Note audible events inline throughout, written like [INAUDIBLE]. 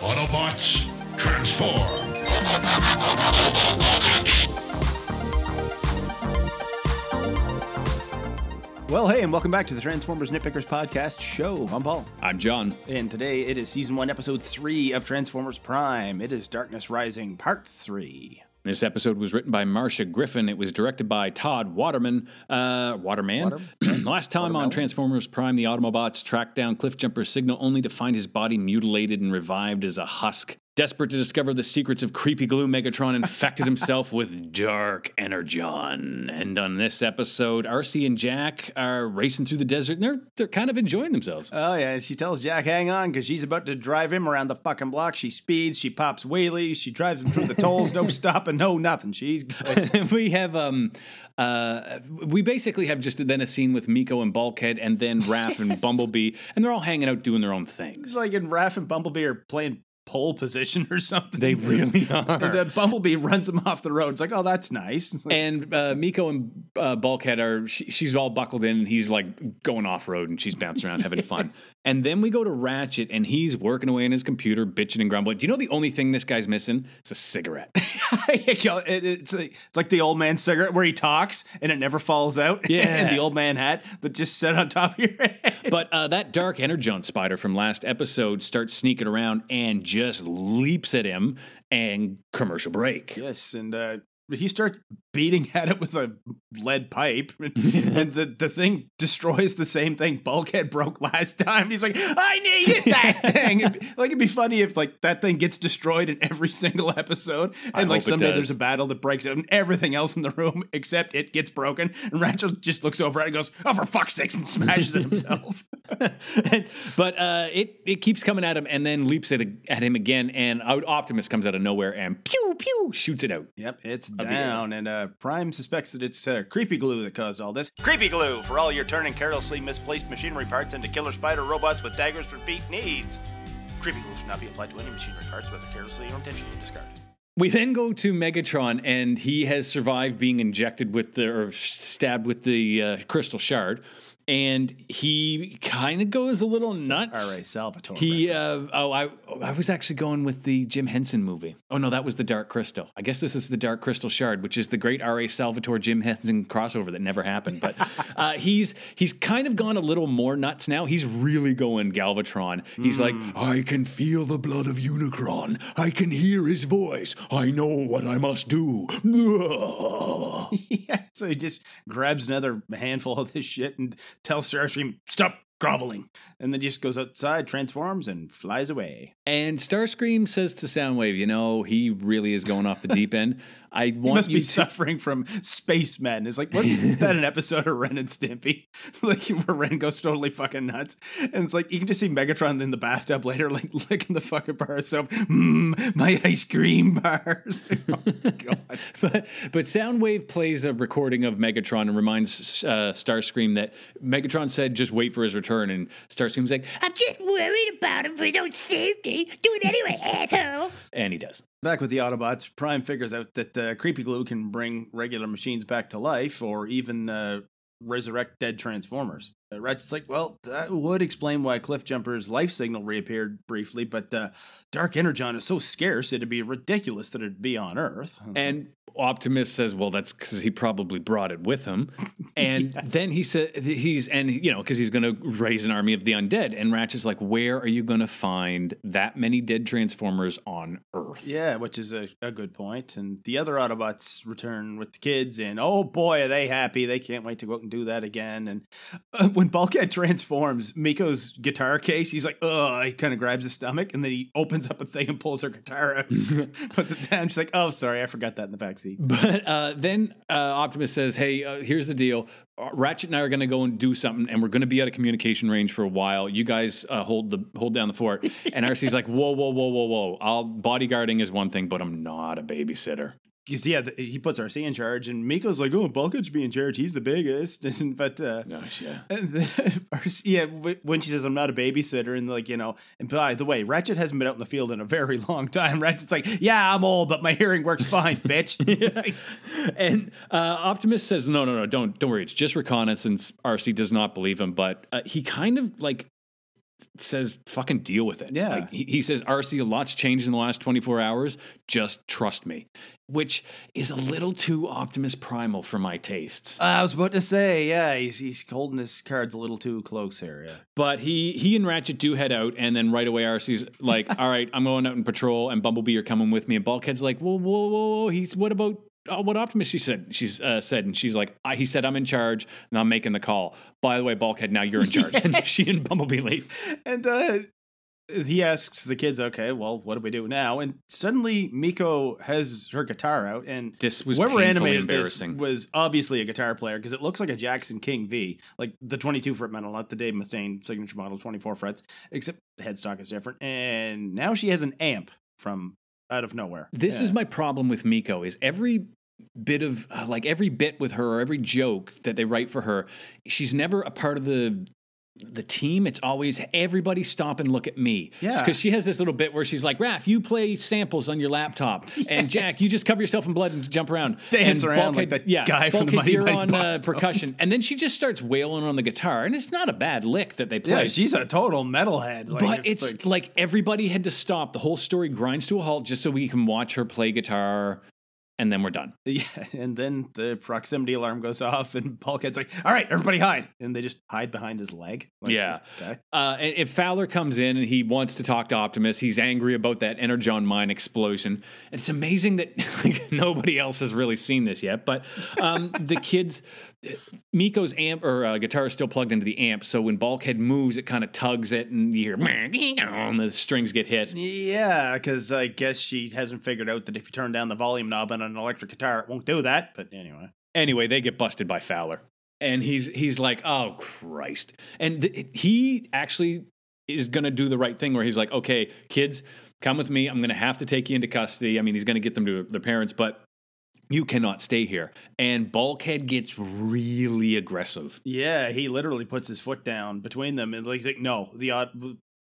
Autobots, transform! Well, hey, and welcome back to the Transformers Nitpickers Podcast show. I'm Paul. I'm John. And today it is season one, episode three of Transformers Prime. It is Darkness Rising, part three. This episode was written by Marsha Griffin. It was directed by Todd Waterman. Uh, Waterman. Water- [CLEARS THROAT] Last time on Transformers Prime, the Automobots tracked down Cliffjumper's signal only to find his body mutilated and revived as a husk. Desperate to discover the secrets of creepy glue, Megatron infected himself with dark energon. And on this episode, Arcee and Jack are racing through the desert and they're they're kind of enjoying themselves. Oh, yeah, she tells Jack, hang on, because she's about to drive him around the fucking block. She speeds, she pops wheelies, she drives him through the tolls, no [LAUGHS] stopping, no nothing. She's [LAUGHS] we have um uh we basically have just then a scene with Miko and Bulkhead and then Raph and [LAUGHS] Bumblebee and they're all hanging out doing their own things. It's like in Raph and Bumblebee are playing pole position or something. They [LAUGHS] really And are. uh, Bumblebee runs him off the road. It's like, oh, that's nice. Like, [LAUGHS] And uh, Miko and uh, Bulkhead are she, she's all buckled in and he's like going off road and she's bouncing around having fun. [LAUGHS] And then we go to Ratchet and he's working away on his computer, bitching and grumbling. Do you know the only thing this guy's missing? It's a cigarette. [LAUGHS] You know, it- it's like, it's like the old man cigarette where he talks and it never falls out. [LAUGHS] Yeah. and the old man hat that just set on top of your head. [LAUGHS] But uh, that dark energon spider from last episode starts sneaking around and just leaps at him and commercial break. yes, and uh, he starts beating [LAUGHS] at it with a lead pipe, [LAUGHS] and, and the, the thing destroys the same thing Bulkhead broke last time. He's like, I needed [LAUGHS] that thing. It'd be- like it'd be funny if like that thing gets destroyed in every single episode, I and like hope someday there's a battle that breaks out, and everything else in the room except it gets broken, and Ratchet just looks over at it and goes, "Oh, for fuck's sakes!" and smashes it himself. And- but uh, it it keeps coming at him and then leaps at, at him again. And out- Optimus comes out of nowhere and pew pew shoots it out. Yep, it's down, and uh, Prime suspects that it's uh, creepy glue that caused all this. Creepy glue for all your turning carelessly misplaced machinery parts into killer spider robots with daggers for feet needs. Creepy glue should not be applied to any machinery parts, whether carelessly or intentionally discarded. We then go to Megatron and he has survived being injected with the or stabbed with the uh, crystal shard. And he kind of goes a little nuts. All right, Salvatore. He uh, oh I I was actually going with the Jim Henson movie. Oh no, that was the Dark Crystal. I guess this is the Dark Crystal Shard, which is the great R.A. Salvatore Jim Henson crossover that never happened. But [LAUGHS] uh, he's he's kind of gone a little more nuts now. He's really going Galvatron. He's like, I can feel the blood of Unicron. I can hear his voice. I know what I must do. [LAUGHS] yeah, so he just grabs another handful of this shit and tells Starscream, "Stop groveling," and then just goes outside, transforms, and flies away. and Starscream says to Soundwave, you know, he really is going off the deep end. [LAUGHS] I want must you be to suffering from space madness. Like, wasn't [LAUGHS] that an episode of Ren and Stimpy? [LAUGHS] like, where Ren goes totally fucking nuts. And it's like, you can just see Megatron in the bathtub later, like, licking the fucking bar of soap. Mmm, my ice cream bars. [LAUGHS] oh, God. but but Soundwave plays a recording of Megatron and reminds uh, Starscream that Megatron said just wait for his return, and Starscream's like, I'm just worried about him if he don't save me. Do it anyway, asshole. and he does. Back with the Autobots, Prime figures out that uh, Creepy Glue can bring regular machines back to life or even uh, resurrect dead Transformers. Uh, Ratchet's like, well, that would explain why Cliffjumper's life signal reappeared briefly, but uh, Dark Energon is so scarce it'd be ridiculous that it'd be on Earth. And Optimus says, "Well, that's because he probably brought it with him." [LAUGHS] And then he said, "He's and you know because he's going to raise an army of the undead." And Ratchet's like, "Where are you going to find that many dead Transformers on Earth?" Yeah, which is a, a good point. And the other Autobots return with the kids, and oh boy, are they happy. They can't wait to go out and do that again. And uh, when Bulkhead transforms, Miko's guitar case, he's like, oh, he kind of grabs his stomach, and then he opens up a thing and pulls her guitar out, [LAUGHS] puts it down. She's like, oh, sorry, I forgot that in the backseat. But uh, then uh, Optimus says, "Hey, uh, here's the deal. Uh, Ratchet and I are going to go and do something, and we're going to be out of communication range for a while. You guys uh, hold the hold down the fort." And Arcee's like, [LAUGHS] "Whoa, whoa, whoa, whoa, whoa! I'll bodyguarding is one thing, but I'm not a babysitter." Because, yeah, the, he puts Arcee in charge, and Miko's like, oh, Bulkhead should be in charge. He's the biggest. [LAUGHS] but, uh, Oh, yeah. [LAUGHS] And then, [LAUGHS] Arcee yeah, when she says I'm not a babysitter, and like you know, and by the way, Ratchet hasn't been out in the field in a very long time. Ratchet's like, yeah, I'm old, but my hearing works fine, bitch. and uh, Optimus says, "No, no, no, don't, don't worry. It's just reconnaissance." Arcee does not believe him, but uh, he kind of like says, "Fucking deal with it." Yeah. Like, he, he says, "Arcee, a lot's changed in the last 24 hours. Just trust me," which is a little too Optimus Primal for my tastes. I was about to say, yeah, he's he's holding his cards a little too close here. Yeah. But he he and Ratchet do head out, and then right away Arcee's like, [LAUGHS] "All right, I'm going out in patrol, and Bumblebee, you're coming with me." And Bulkhead's like, "Whoa, whoa, whoa, whoa!" He's what about uh, what Optimus? She said she's uh, said, and she's like, I, "He said I'm in charge, and I'm making the call." By the way, Bulkhead, now you're in charge, [LAUGHS] [LAUGHS] and she and Bumblebee leave. And uh, he asks the kids, "Okay, well, what do we do now?" And suddenly Miko has her guitar out, and This was whoever animated this was obviously a guitar player because it looks like a Jackson King V, like the 22 fret metal, not the Dave Mustaine signature model 24 frets, except the headstock is different. And now she has an amp from out of nowhere. This Yeah. is my problem with Miko is every bit of uh, like every bit with her or every joke that they write for her, she's never a part of the the team. It's always everybody stop and look at me. Yeah. Because she has this little bit where she's like, Raph, you play samples on your laptop. [LAUGHS] And Jack, you just cover yourself in blood and jump around. Dance and around like that yeah, guy from the Bulkhead, Mighty Mighty on uh, percussion. And then she just starts wailing on the guitar. And it's not a bad lick that they play. Yeah, she's a total metalhead. Like, But it's, like, everybody had to stop. The whole story grinds to a halt just so we can watch her play guitar, and then we're done. [LAUGHS] Yeah, and then the proximity alarm goes off, and [LAUGHS] Bulkhead's like, "All right, everybody hide," and they just hide behind his leg. Like, Yeah. okay. Uh, and if Fowler comes in and he wants to talk to Optimus, he's angry about that Energon mine explosion. And it's amazing that [LAUGHS] like, nobody else has really seen this yet. But um, the kids, Miko's amp or uh, guitar is still plugged into the amp, so when Bulkhead moves, it kind of tugs it, and you hear and the strings get hit. Yeah, because I guess she hasn't figured out that if you turn down the volume knob on an electric guitar, it won't do that. But anyway, Anyway, they get busted by Fowler, and he's he's like, "Oh Christ!" And th- he actually is going to do the right thing, where he's like, "Okay, kids, come with me. I'm going to have to take you into custody. I mean, he's going to get them to their parents, but." You cannot stay here. And Bulkhead gets really aggressive. yeah, he literally puts his foot down between them, and like, he's like, "No, the odd,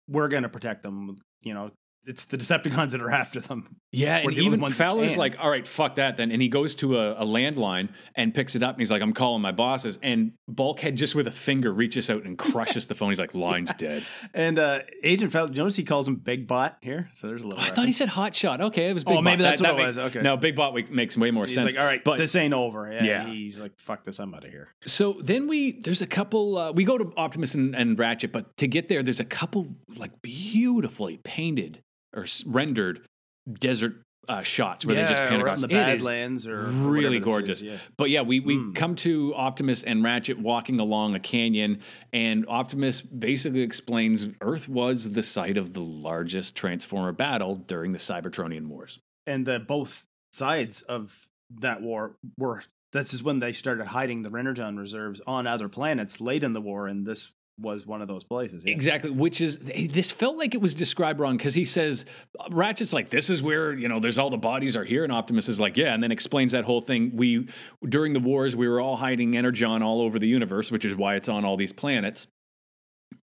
we're gonna protect them." You know, it's the Decepticons that are after them. Yeah, and even Fowler's like, all right, fuck that then. And he goes to a, a landline and picks it up and he's like, I'm calling my bosses. And Bulkhead just with a finger reaches out and crushes the phone. He's like, [LAUGHS] line's dead. And uh Agent Fowler, you notice he calls him Big Bot here. So there's a little. I thought he said hot shot. Okay, it was Big Oh, maybe Bot. that's what it make- was. Okay. No, Big Bot makes way more He's sense. like, all right, but this ain't over. Yeah, Yeah. He's like, fuck this, I'm out of here. so then we there's a couple. Uh, we go to Optimus and, and Ratchet, but to get there, there's a couple like beautifully painted or rendered desert uh, shots where they just pan across. the Badlands or or really gorgeous. is, yeah. But yeah, we we Mm. come to Optimus and Ratchet walking along a canyon, and Optimus basically explains Earth was the site of the largest Transformer battle during the Cybertronian Wars. and that both sides of that war were this is when they started hiding the Energon reserves on other planets late in the war, and this was one of those places. yeah. Exactly, which is this felt like it was described wrong because he says Ratchet's like this is where you know there's all the bodies are here, and Optimus is like yeah, and then explains that whole thing. We during the wars we were all hiding Energon all over the universe, which is why it's on all these planets.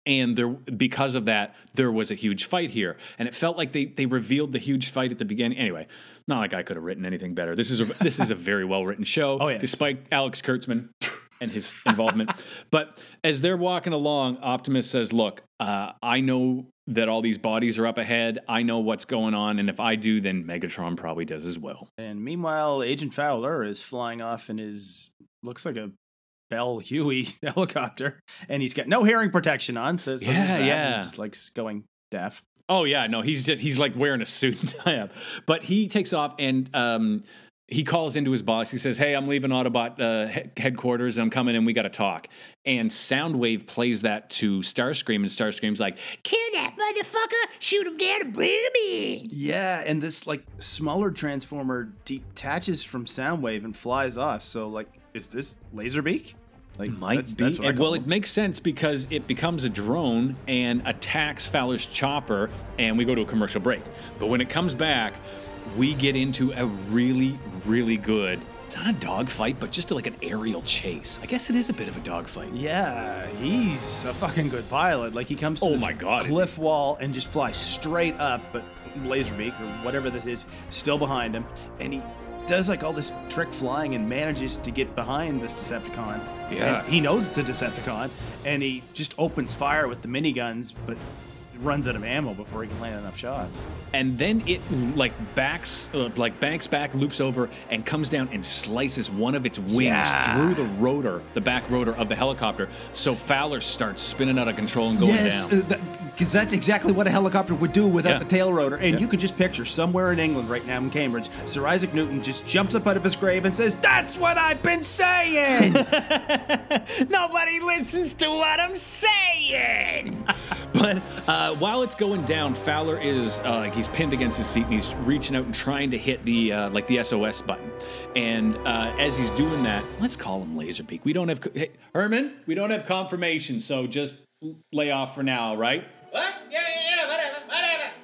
And there, because of that, there was a huge fight here, and it felt like they they revealed the huge fight at the beginning. Anyway, not like I could have written anything better. This is a this is a very well written show, [LAUGHS] Oh, yes. despite Alex Kurtzman and his involvement. [LAUGHS] but as they're walking along, Optimus says, "Look, uh, I know that all these bodies are up ahead. I know what's going on, and if I do, then Megatron probably does as well." And meanwhile, Agent Fowler is flying off in his looks like a Bell Huey [LAUGHS] helicopter, and he's got no hearing protection on. So, Yeah, yeah. just like going deaf. Oh yeah, no, he's just he's like wearing a suit and tie up. But he takes off and um he calls into his boss. He says, "Hey, I'm leaving Autobot uh, headquarters. and I'm coming in. We got to talk." And Soundwave plays that to Starscream, and Starscream's like, Kill that motherfucker, shoot him down and bring him in. Yeah, and this like smaller transformer detaches from Soundwave and flies off. So like, is this Laserbeak? Like, "Might that's, be." that's And, well, it makes sense because it becomes a drone and attacks Fowler's chopper, and we go to a commercial break. But when it comes back, we get into a really, really good. It's not a dogfight, but just like an aerial chase. I guess it is a bit of a dogfight. Yeah, he's a fucking good pilot. Like he comes to Oh this my God, cliff wall and just flies straight up, but Laserbeak or whatever this is still behind him, and he does like all this trick flying and manages to get behind this Decepticon. Yeah. And he knows it's a Decepticon, and he just opens fire with the miniguns, but runs out of ammo before he can land enough shots. and then it like backs uh, like banks back loops over and comes down and slices one of its wings Yeah. through the rotor the back rotor of the helicopter so fowler starts spinning out of control and going yes, down because that's exactly what a helicopter would do without Yeah. the tail rotor. And Yeah. you can just picture somewhere in England right now in Cambridge, Sir Isaac Newton just jumps up out of his grave and says, "That's what I've been saying." [LAUGHS] Nobody listens to what I'm saying. [LAUGHS] but uh, while it's going down, Fowler is uh, like he's pinned against his seat and he's reaching out and trying to hit the uh, like the SOS button. And uh, as he's doing that, let's call him Laserbeak. We don't have hey, Herman. We don't have confirmation, so just lay off for now, right?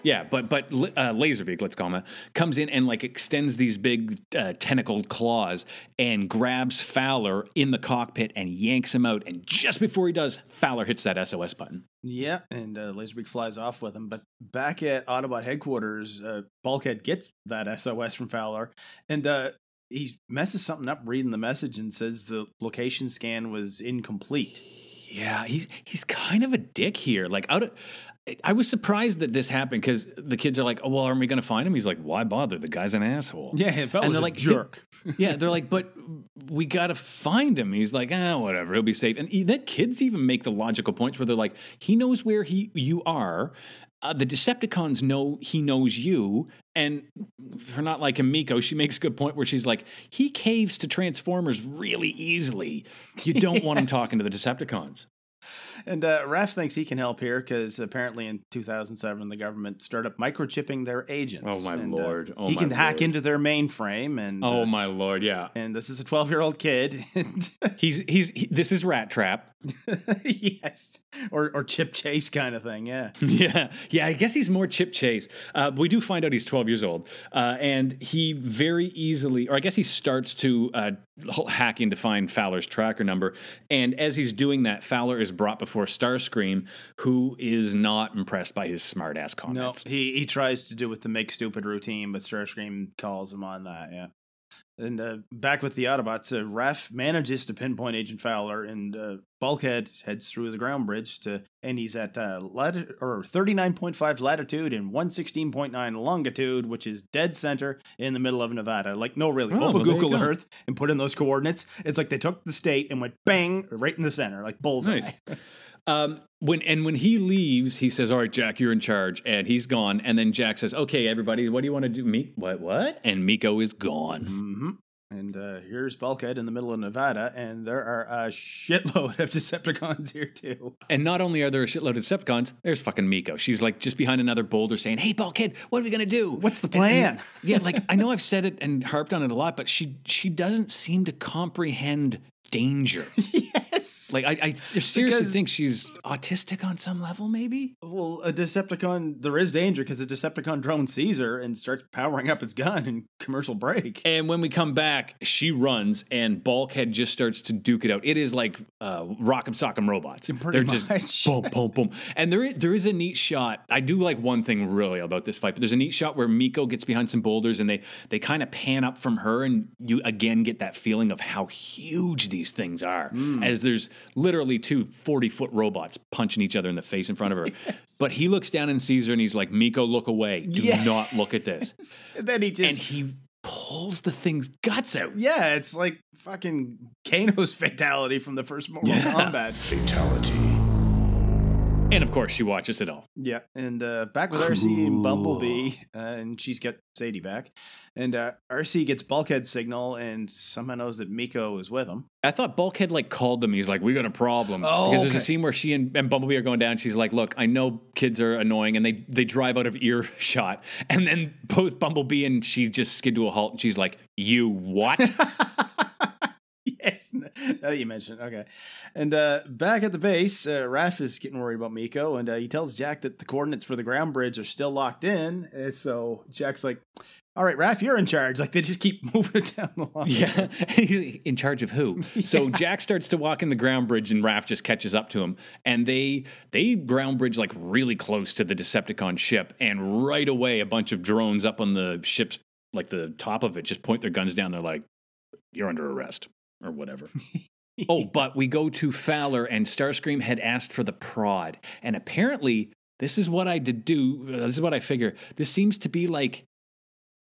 Yeah, but but uh, Laserbeak, let's call him, comes in and like extends these big uh, tentacled claws and grabs Fowler in the cockpit and yanks him out. And just before he does, Fowler hits that SOS button. Yeah, and uh, Laserbeak flies off with him. But back at Autobot headquarters, uh, Bulkhead gets that SOS from Fowler, and uh, he messes something up reading the message and says the location scan was incomplete. Yeah, he's he's kind of a dick here. Like out of, I was surprised that this happened because the kids are like, "Oh well, aren't we going to find him?" He's like, "Why bother? The guy's an asshole." Yeah, and they're a like, jerk. [LAUGHS] yeah, they're like, but we got to find him. He's like, ah, whatever, he'll be safe. And he, the kids even make the logical points where they're like, he knows where he you are. Uh, the Decepticons know he knows you, and for not like Miko, she makes a good point where she's like, he caves to Transformers really easily. You don't want him [LAUGHS] talking to the Decepticons. And uh, Raph thinks he can help here because apparently in 2007 the government started microchipping their agents. Oh, my And, uh, lord. Oh, he my can hack lord. into their mainframe, and Oh uh, my lord, yeah. and this is a 12 year old kid. [LAUGHS] He's he's he, this is Rat Trap. [LAUGHS] yes, or or Chip Chase kind of thing. Yeah. [LAUGHS] Yeah, yeah. I guess he's more Chip Chase. Uh, we do find out he's 12 years old, uh, and he very easily, or I guess he starts to uh, hack in to find Fowler's tracker number. And as he's doing that, Fowler is brought before Starscream, who is not impressed by his smartass No, comments. he he tries to do with the make stupid routine, but Starscream calls him on that. Yeah. And uh, back with the Autobots, uh, Raph manages to pinpoint Agent Fowler, and uh, Bulkhead heads through the ground bridge to, and he's at uh, or thirty nine point five latitude and one sixteen point nine longitude, which is dead center in the middle of Nevada. Like, no, really, Oh, open well, there you Google go. Earth and put in those coordinates. It's like they took the state and went bang right in the center, like bullseye. Nice. [LAUGHS] Um, when and when he leaves, he says, "All right, Jack, you're in charge," and he's gone. And then Jack says, "Okay, everybody, what do you want to do?" Me, what, what? And Miko is gone. hmm And uh, here's Bulkhead in the middle of Nevada, and there are a shitload of [LAUGHS] Decepticons here too. And not only are there a shitload of Decepticons, there's fucking Miko. She's like just behind another boulder saying, Hey, Bulkhead, what are we gonna do? What's the And- and- plan? yeah, like I know I've said it and harped on it a lot, but she she doesn't seem to comprehend danger. [LAUGHS] yes. Like I, I seriously Because- think she's autistic on some level, maybe. Well, a Decepticon, there is danger because a Decepticon drone sees her and starts powering up its gun in commercial break. And when we come back, she runs and Bulkhead just starts to duke it out. It is like uh, Rock'em Sock'em robots. Pretty They're much. just [LAUGHS] boom, boom, boom. And there is, there is a neat shot. I do like one thing really about this fight, but there's a neat shot where Miko gets behind some boulders and they they kind of pan up from her, and you again get that feeling of how huge these things are. Hmm. As there's literally two 40 foot robots punching each other in the face in front of her. [LAUGHS] But he looks down and sees her, and he's like, "Miko, look away. Do Yes. not look at this." [LAUGHS] And then he just. and he pulls the thing's guts out. yeah, it's like fucking Kano's fatality from the first Mortal Kombat. Fatality. And of course, she watches it all. Yeah, and uh, back with Arcee and Bumblebee, uh, and she's got Sadie back, and uh, Arcee gets Bulkhead signal and somehow knows that Miko is with him. I thought Bulkhead like called them. He's like, "We got a problem." Oh, because there's a scene where she and, and Bumblebee are going down. She's like, "Look, I know kids are annoying, and they they drive out of earshot." And then both Bumblebee and she just skid to a halt, and she's like, "You what?" [LAUGHS] yes, [LAUGHS] now that you mentioned, it, okay. And uh, back at the base, uh, Raph is getting worried about Miko, and uh, he tells Jack that the coordinates for the ground bridge are still locked in. Uh, so Jack's like, "All right, Raph, you're in charge." Like they just keep [LAUGHS] moving it down the line. Yeah. [LAUGHS] In charge of who? So Jack starts to walk in the ground bridge and Raph just catches up to him. And they they ground bridge like really close to the Decepticon ship. And right away a bunch of drones up on the ship's like the top of it, just point their guns down. They're like, "You're under arrest" or whatever. [LAUGHS] oh, but we go to Fowler, and Starscream had asked for the prod, and apparently this is what I did do. uh, This is what I figure. This seems to be like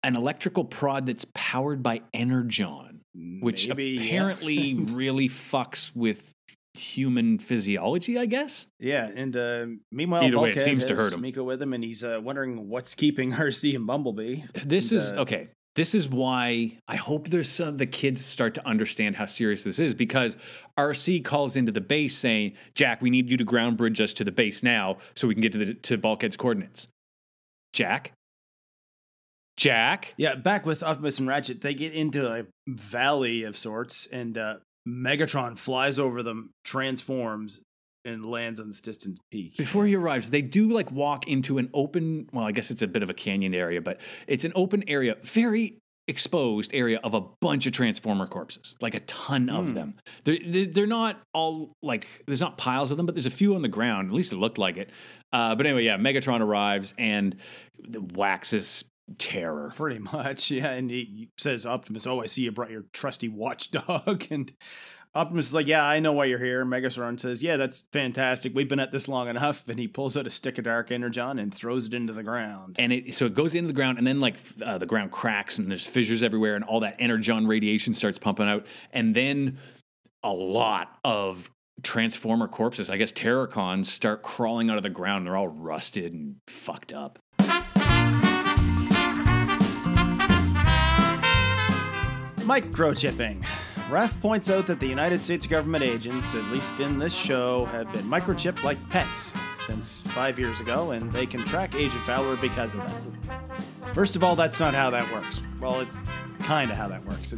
an electrical prod that's powered by Energon, which Maybe, yeah. apparently [LAUGHS] really fucks with human physiology. I guess. Yeah, and uh, meanwhile, Either way, it Bulkhead seems to hurt him. Miko with him, and he's uh, wondering what's keeping [LAUGHS] Arcee and Bumblebee. This And, is uh, okay. This is why I hope there's some the kids start to understand how serious this is because Arcee calls into the base saying, "Jack, we need you to ground bridge us to the base now so we can get to the to Bulkhead's coordinates." Jack, Jack, Yeah, back with Optimus and Ratchet, they get into a valley of sorts, and uh, Megatron flies over them, transforms, and lands on this distant peak. Before he arrives, they do like walk into an open, well, I guess it's a bit of a canyon area, but it's an open area, very exposed area of a bunch of Transformer corpses, like a ton of Hmm. them. They're, they're not all like, there's not piles of them, but there's a few on the ground. At least it looked like it. Uh, but anyway, yeah, Megatron arrives and waxes terror. Pretty much, yeah. And he says, Optimus, oh, I see you brought your trusty watchdog. [LAUGHS] And Optimus is like, yeah, I know why you're here. Megatron says, yeah, that's fantastic. We've been at this long enough. And he pulls out a stick of dark energon and throws it into the ground. and it so it goes into the ground and then like uh, the ground cracks and there's fissures everywhere and all that energon radiation starts pumping out and then a lot of transformer corpses i guess Terrorcons start crawling out of the ground they're all rusted and fucked up Microchipping. Raph points out that the United States government agents, at least in this show, have been microchipped like pets since five years ago, and they can track Agent Fowler because of that. First of all, that's not how that works. Well, it's kind of how that works.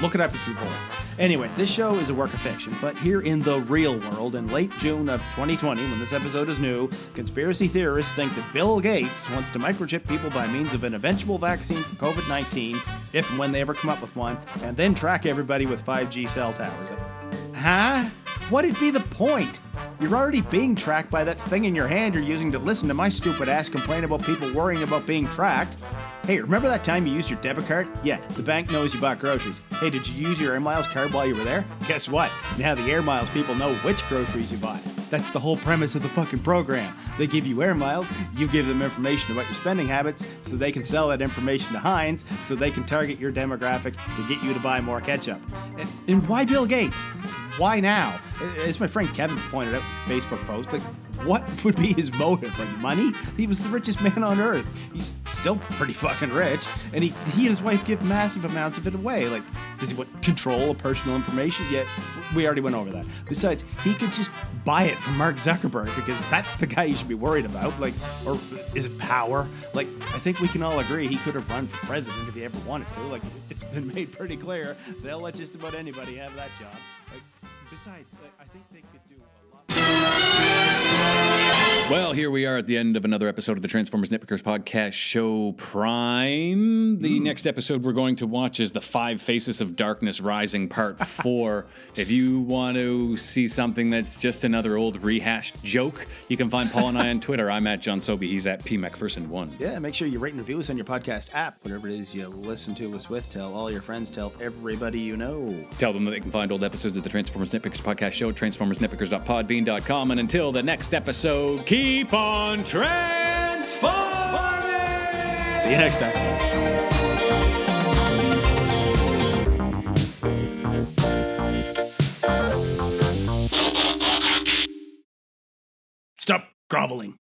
Look it up if you're bored. Anyway, this show is a work of fiction, but here in the real world, in late June of 2020, when this episode is new, conspiracy theorists think that Bill Gates wants to microchip people by means of an eventual vaccine for COVID 19, if and when they ever come up with one, and then track everybody with 5G cell towers. Huh? What'd be the point? You're already being tracked by that thing in your hand you're using to listen to my stupid ass complain about people worrying about being tracked. Hey, remember that time you used your debit card? Yeah, the bank knows you bought groceries. Hey, did you use your Air Miles card while you were there? [LAUGHS] Guess what? Now the Air Miles people know which groceries you bought. That's the whole premise of the fucking program. They give you Air Miles, you give them information about your spending habits, so they can sell that information to Heinz, so they can target your demographic to get you to buy more ketchup. And, and why Bill Gates? Why now? As my friend Kevin pointed out Facebook post, like, what [LAUGHS] would be his motive? Like money? He was the richest man on earth. He's still pretty fucking rich, and he he and his wife give massive amounts of it away. Like, does he want control of personal information? Yet we already went over that. Besides, he could just buy it from Mark Zuckerberg because that's the guy you should be worried about. Like, or is it power? Like, I think we can all agree he could have run for president if he ever wanted to. Like, it's been made pretty clear they'll let just about anybody have that job. Besides, I think they could do a lot. Well, here we are at the end of another episode of the Transformers Nitpickers Podcast Show Prime. The hmm. next episode we're going to watch is The Five Faces of Darkness Rising Part [LAUGHS] 4. if you want to see something that's just another old rehashed joke, you can find Paul and I on Twitter. I'm at John Sobey. He's at P McPherson1. Yeah, make sure you rate and review us on your podcast app, whatever it is you listen to us with. Tell all your friends, tell everybody you know. Tell them that they can find old episodes of the Transformers Nitpickers Podcast Show at transformersnitpickers.podbean.com. And until the next episode, keep keep on transforming. See you next time. Stop groveling.